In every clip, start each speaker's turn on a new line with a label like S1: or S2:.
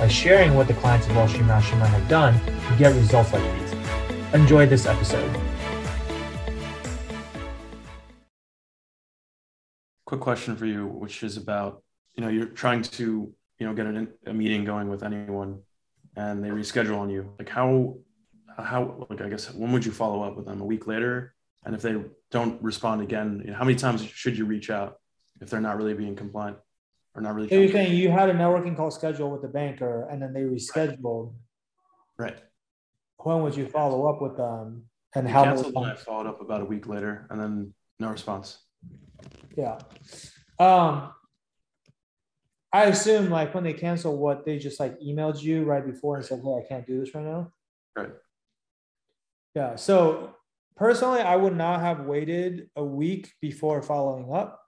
S1: by sharing what the clients of Wall Street Mastermind have done to get results like these. Enjoy this episode.
S2: Quick question for you, which is about you know you're trying to you know get an, a meeting going with anyone, and they reschedule on you. Like how how like I guess when would you follow up with them? A week later, and if they don't respond again, you know, how many times should you reach out if they're not really being compliant or not really?
S1: So you're saying you had a networking call scheduled with the banker, and then they rescheduled.
S2: Right.
S1: When would you follow up with them?
S2: And how canceled and I followed up about a week later, and then no response.
S1: Yeah. Um, I assume like when they cancel, what they just like emailed you right before and said, "Hey, I can't do this right now."
S2: Right.
S1: Yeah. So personally, I would not have waited a week before following up.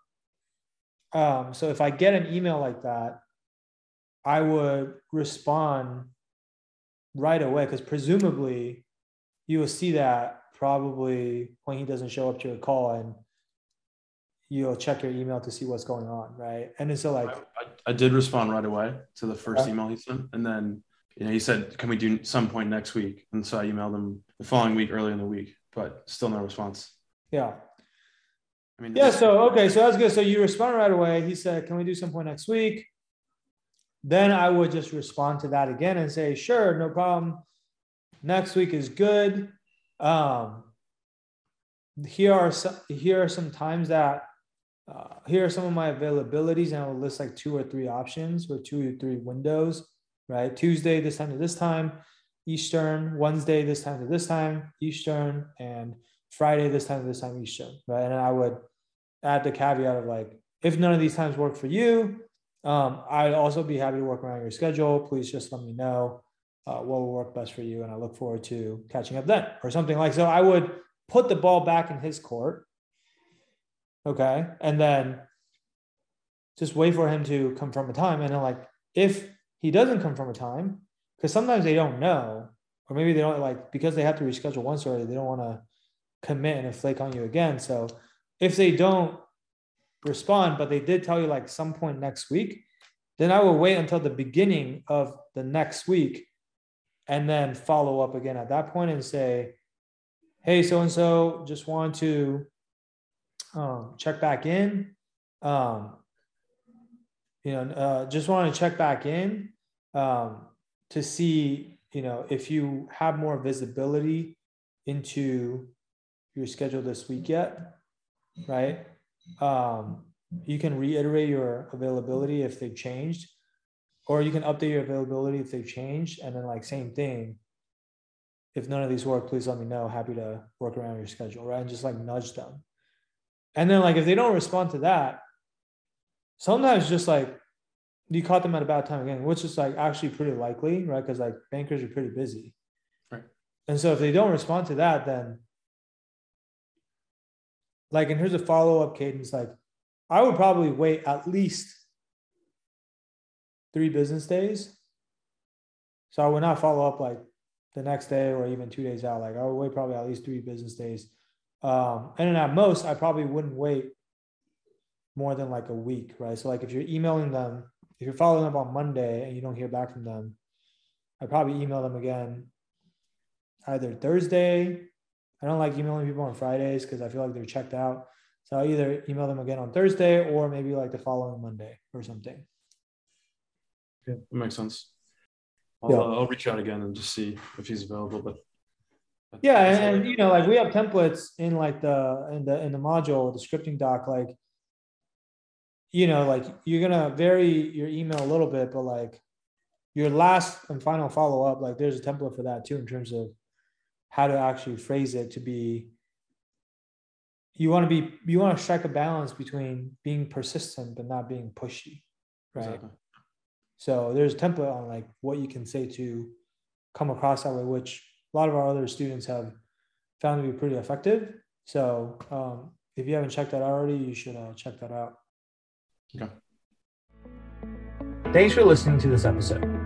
S1: Um, so if I get an email like that, I would respond right away because presumably you will see that probably when he doesn't show up to your call and you'll check your email to see what's going on, right? And so like
S2: I, I, did respond right away to the first email he sent, and then you know he said, "Can we do some point next week?" And so I emailed him the following week, early in the week, but still no response.
S1: Yeah. I mean, yeah. So okay, so that's good. So you respond right away. He said, "Can we do some point next week?" Then I would just respond to that again and say, "Sure, no problem. Next week is good." Um, here are some here are some times that uh, here are some of my availabilities and I'll list like two or three options or two or three windows, right? Tuesday, this time to this time, Eastern, Wednesday, this time to this time, Eastern, and Friday, this time this time, Eastern, right? And I would add the caveat of like, if none of these times work for you, um, I'd also be happy to work around your schedule. Please just let me know uh, what will work best for you. And I look forward to catching up then or something like so. I would put the ball back in his court Okay. And then just wait for him to confirm a time. And then, like, if he doesn't confirm a time, because sometimes they don't know, or maybe they don't like because they have to reschedule once already, they don't want to commit and flake on you again. So if they don't respond, but they did tell you like some point next week, then I will wait until the beginning of the next week and then follow up again at that point and say, hey, so and so, just want to um, check back in. Um, you know, uh, just want to check back in um, to see, you know, if you have more visibility into your schedule this week yet, right? Um, you can reiterate your availability if they've changed, or you can update your availability if they've changed, and then like same thing. If none of these work, please let me know. Happy to work around your schedule, right? And just like nudge them. And then like if they don't respond to that, sometimes just like you caught them at a bad time again, which is like actually pretty likely, right? Because like bankers are pretty busy.
S2: Right.
S1: And so if they don't respond to that, then like and here's a follow-up cadence, like I would probably wait at least three business days. So I would not follow up like the next day or even two days out. Like I would wait probably at least three business days um, and then at most, I probably wouldn't wait more than like a week, right? So like if you're emailing them, if you're following up on Monday and you don't hear back from them, I probably email them again either Thursday. I don't like emailing people on Fridays because I feel like they're checked out. So I either email them again on Thursday or maybe like the following Monday or something.
S2: Yeah, that makes sense. I'll, yeah. uh, I'll reach out again and just see if he's available. But
S1: yeah and, and, you know like we have templates in like the in the in the module the scripting doc like you know like you're gonna vary your email a little bit but like your last and final follow-up like there's a template for that too in terms of how to actually phrase it to be you want to be you want to strike a balance between being persistent but not being pushy right exactly. So there's a template on like what you can say to come across that way, which a lot of our other students have found to be pretty effective. So um, if you haven't checked that out already, you should uh, check that out.
S2: Okay.
S1: Thanks for listening to this episode.